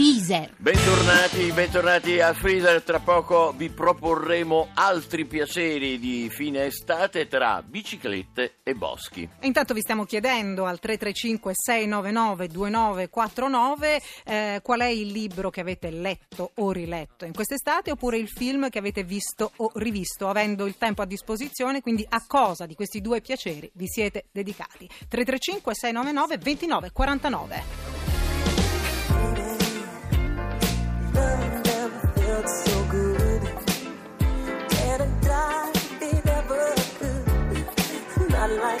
Freezer. Bentornati, bentornati a Freezer. Tra poco vi proporremo altri piaceri di fine estate tra biciclette e boschi. E intanto vi stiamo chiedendo al 335 699 2949 eh, qual è il libro che avete letto o riletto in quest'estate oppure il film che avete visto o rivisto avendo il tempo a disposizione, quindi a cosa di questi due piaceri vi siete dedicati. 335 699 2949. body like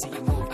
see you move.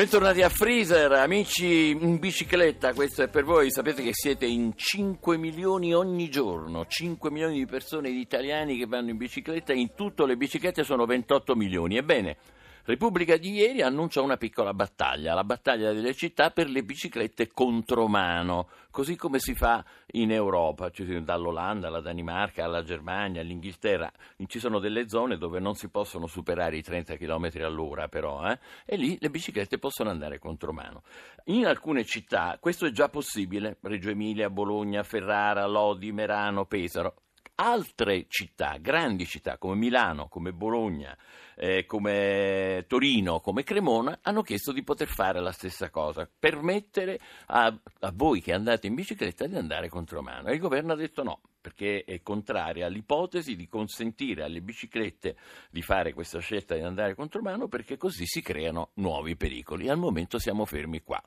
Bentornati a Freezer, amici in bicicletta, questo è per voi, sapete che siete in 5 milioni ogni giorno, 5 milioni di persone di italiani che vanno in bicicletta, in tutto le biciclette sono 28 milioni. Ebbene, Repubblica di ieri annuncia una piccola battaglia, la battaglia delle città per le biciclette contromano, così come si fa in Europa, dall'Olanda alla Danimarca alla Germania, all'Inghilterra, ci sono delle zone dove non si possono superare i 30 km all'ora però, eh? e lì le biciclette possono andare contromano. In alcune città questo è già possibile, Reggio Emilia, Bologna, Ferrara, Lodi, Merano, Pesaro. Altre città, grandi città come Milano, come Bologna, eh, come Torino, come Cremona, hanno chiesto di poter fare la stessa cosa, permettere a, a voi che andate in bicicletta di andare contromano. E il governo ha detto no, perché è contraria all'ipotesi di consentire alle biciclette di fare questa scelta di andare contromano perché così si creano nuovi pericoli. Al momento siamo fermi qua.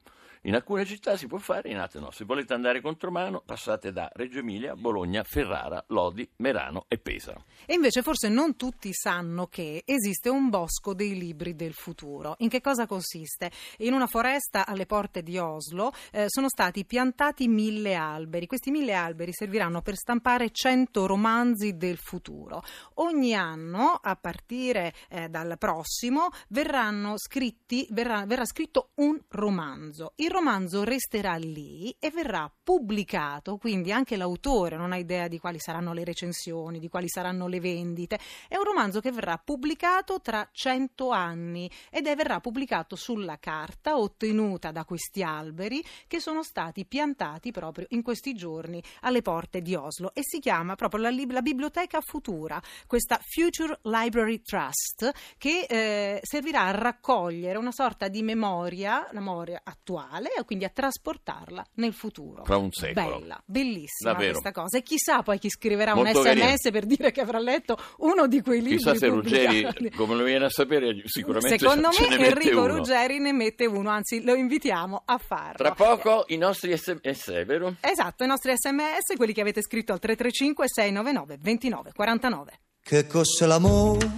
In alcune città si può fare, in altre no. Se volete andare contromano, passate da Reggio Emilia, Bologna, Ferrara, Lodi, Merano e Pesa. E invece forse non tutti sanno che esiste un bosco dei libri del futuro. In che cosa consiste? In una foresta alle porte di Oslo eh, sono stati piantati mille alberi. Questi mille alberi serviranno per stampare 100 romanzi del futuro. Ogni anno, a partire eh, dal prossimo, verranno scritti, verrà, verrà scritto un romanzo. Il romanzo resterà lì e verrà pubblicato, quindi anche l'autore non ha idea di quali saranno le recensioni, di quali saranno le vendite. È un romanzo che verrà pubblicato tra 100 anni ed è verrà pubblicato sulla carta ottenuta da questi alberi che sono stati piantati proprio in questi giorni alle porte di Oslo e si chiama proprio la, la biblioteca futura, questa Future Library Trust che eh, servirà a raccogliere una sorta di memoria, memoria attuale e quindi a trasportarla nel futuro. Fra un secolo. Bella, bellissima Davvero. questa cosa. E chissà poi chi scriverà un Molto sms carino. per dire che avrà letto uno di quei libri Chissà se Ruggeri, come lo viene a sapere, sicuramente Secondo ce me ne mette Enrico uno. Ruggeri ne mette uno, anzi lo invitiamo a farlo. Tra poco i nostri sms, vero? Esatto, i nostri sms, quelli che avete scritto al 335 699 29 49. Che cos'è l'amore?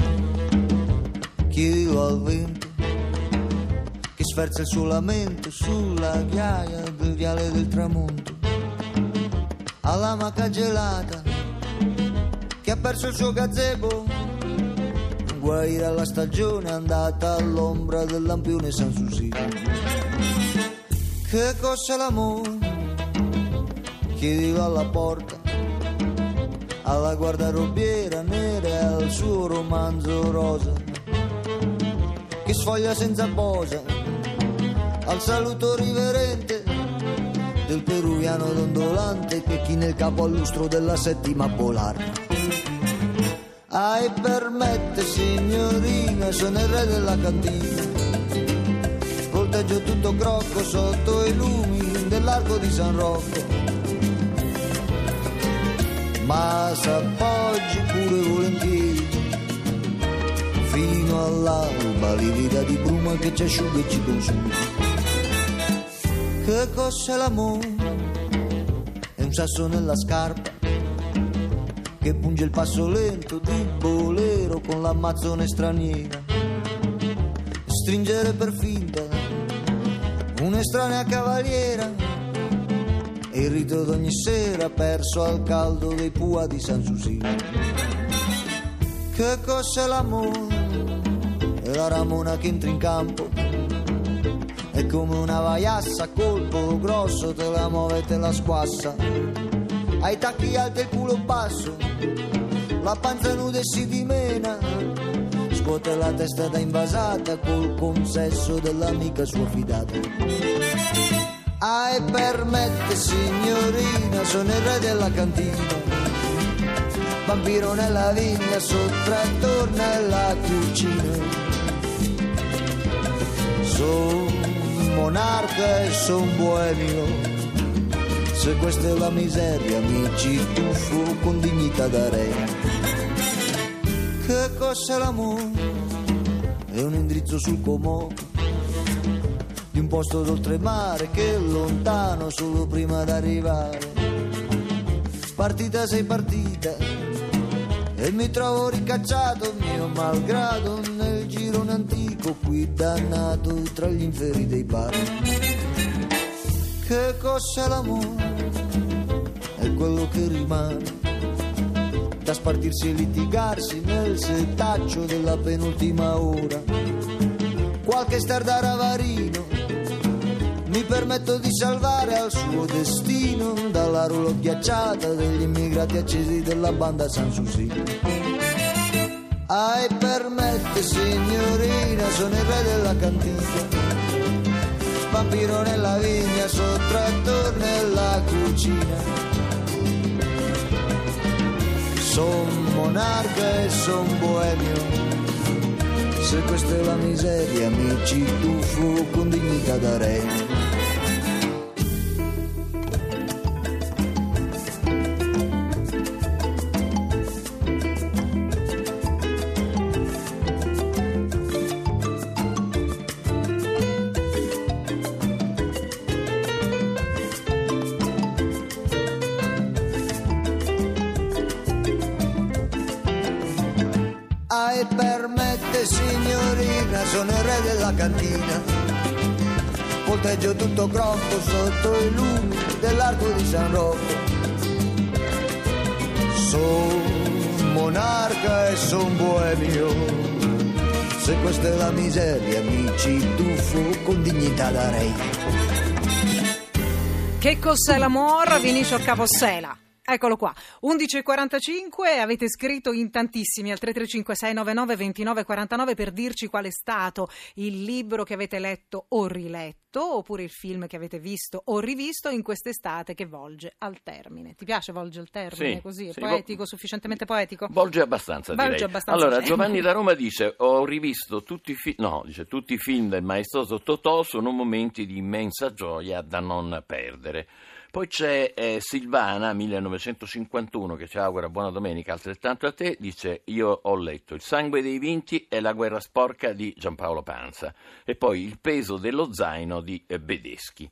Chiedilo al vento sferza il suo lamento sulla ghiaia del viale del tramonto. Alla maca gelata che ha perso il suo gazebo. Guaire alla stagione andata all'ombra del lampione San Susi. Che cos'è l'amore? Chiedilo alla porta alla guardarobiera nera e al suo romanzo rosa che sfoglia senza posa al saluto riverente del peruviano dondolante che china il capo al lustro della settima polare ah e permette signorina sono il re della cantina. Volteggio tutto crocco sotto i lumi dell'arco di San Rocco. Ma s'appoggi pure volentieri fino all'alba livida di bruma che ci asciuga e ci consuma che cos'è l'amore? è un sasso nella scarpa che punge il passo lento di bolero con l'ammazzone straniera stringere per finta un'estranea cavaliera e il rito d'ogni sera perso al caldo dei pua di San Susino. Che cos'è l'amore? È la ramona che entra in campo. È come una vaiassa a colpo grosso, te la muove e te la squassa. Ai tacchi alti e il culo basso, la panza nuda e si dimena. Scuote la testa da invasata col consesso dell'amica sua fidata. Ah, e permette, signorina, sono il re della cantina. Vampiro nella vigna, sottrattore nella cucina. Son monarca e son boemio. Se questa è la miseria, mi ci tuffo con dignità da re. Che cos'è l'amore? È un indirizzo sul comò di un posto d'oltremare che è lontano solo prima d'arrivare. Partita sei partita e mi trovo ricacciato mio malgrado nel girone antico qui dannato tra gli inferi dei bar. Che cos'è l'amore? È quello che rimane da spartirsi e litigarsi nel setaccio della penultima ora. Qualche star da ravarino mi permetto di salvare al suo destino dalla roulotte ghiacciata degli immigrati accesi della banda San Susi. E permette, signorina, sono il re della cantina. Vampiro nella vigna, sottrattore nella cucina. Son monarca e son boemio. Se questa è la miseria, mi ci tuffo con dignità da re. Sono il re della cantina. Volteggio tutto crocco sotto i lumi dell'arco di San Rocco. Son monarca e son boemio. Se questa è la miseria, mi ci tuffo con dignità darei. Che cos'è l'amor? Vinicio Capossela. Eccolo qua, 11.45, avete scritto in tantissimi al 335-699-2949 per dirci qual è stato il libro che avete letto o riletto, oppure il film che avete visto o rivisto in quest'estate che volge al termine. Ti piace volge al termine Sì, così? È sì, poetico, vo- sufficientemente poetico? Volge abbastanza, Volge direi. abbastanza allora, bene. Giovanni da Roma dice: Ho rivisto tutti i, fi- no, dice, tutti i film del maestoso Totò, sono momenti di immensa gioia da non perdere. Poi c'è eh, Silvana, 1951, che ci augura buona domenica, altrettanto a te, dice io ho letto Il sangue dei vinti e la guerra sporca di Giampaolo Panza e poi Il peso dello zaino di eh, Bedeschi.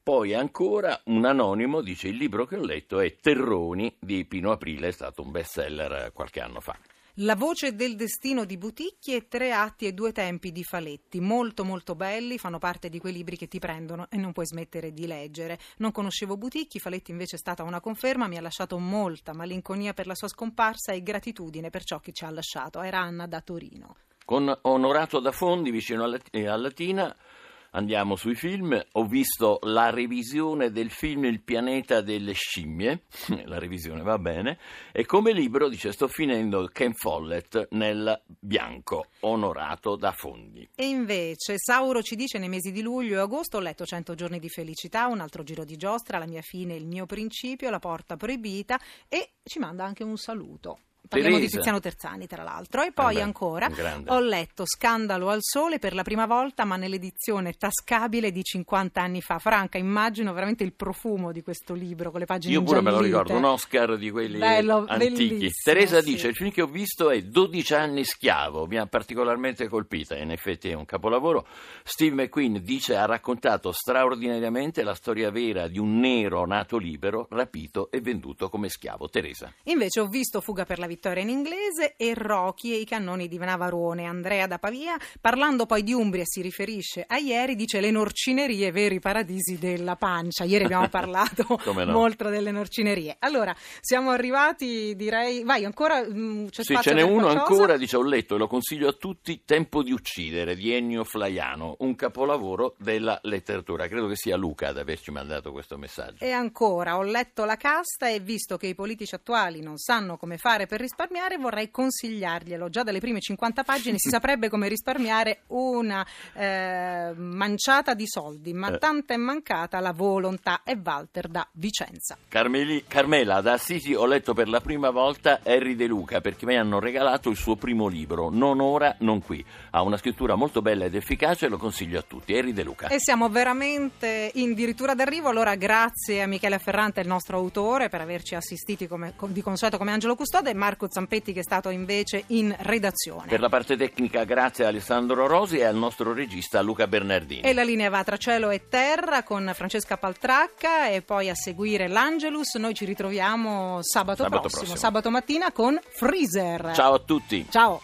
Poi ancora un anonimo dice il libro che ho letto è Terroni di Pino Aprile, è stato un bestseller eh, qualche anno fa. La voce del destino di Buticchi e tre atti e due tempi di Faletti, molto molto belli, fanno parte di quei libri che ti prendono e non puoi smettere di leggere. Non conoscevo Buticchi, Faletti invece è stata una conferma, mi ha lasciato molta malinconia per la sua scomparsa e gratitudine per ciò che ci ha lasciato. Era Anna da Torino. Con Onorato da Fondi, vicino a Lat- eh, Latina, andiamo sui film. Ho visto la revisione del film Il pianeta delle scimmie, la revisione va bene, e come libro, dice, sto finendo Ken Follett nel bianco, Onorato da Fondi. E invece Sauro ci dice nei mesi di luglio e agosto ho letto 100 giorni di felicità, un altro giro di giostra, la mia fine, il mio principio, la porta proibita e ci manda anche un saluto. Parliamo di Teresa. Tiziano Terzani, tra l'altro. E poi beh, ancora ho letto Scandalo al sole per la prima volta, ma nell'edizione tascabile di 50 anni fa. Franca, immagino veramente il profumo di questo libro con le pagine Io pure me lo ricordo, un Oscar di quelli Bello, antichi. Teresa sì. dice: Il film che ho visto è 12 anni schiavo, mi ha particolarmente colpita. In effetti è un capolavoro. Steve McQueen dice: Ha raccontato straordinariamente la storia vera di un nero nato libero, rapito e venduto come schiavo. Teresa. Invece ho visto Fuga per la vittoria in inglese e Rocky e i cannoni di Navarone. Andrea da Pavia, parlando poi di Umbria, si riferisce a ieri, dice le norcinerie, veri paradisi della pancia. Ieri abbiamo parlato no. molto delle norcinerie. Allora, siamo arrivati, direi... Vai, ancora mm, c'è Sì, ce n'è uno qualcosa? ancora, dice, ho letto e lo consiglio a tutti, Tempo di uccidere di Ennio Flaiano, un capolavoro della letteratura. Credo che sia Luca ad averci mandato questo messaggio. E ancora, ho letto la casta e visto che i politici attuali non sanno come fare per risparmiare, vorrei consigliarglielo. Già dalle prime 50 pagine si saprebbe come risparmiare una eh, manciata di soldi, ma Eh. tanta è mancata la volontà. È Walter da Vicenza. Carmeli- Carmela da Assisi ho letto per la prima volta Harry De Luca perché mi hanno regalato il suo primo libro, Non ora, non qui. Ha una scrittura molto bella ed efficace, lo consiglio a tutti. Harry De Luca. E siamo veramente addirittura d'arrivo, allora grazie a Michele Ferrante, il nostro autore, per averci assistiti come, com- di consueto come Angelo Custode e Marco Zampetti che è stato invece in redazione. Per la parte tecnica grazie a Alessandro Rosi e al nostro regista Luca Bernardini. E la linea va tra cielo e terra con Francesca Paltracca e poi a seguire l'Angelus. Noi ci ritroviamo sabato, Sabato prossimo, prossimo. sabato mattina con Freezer. Ciao a tutti. Ciao.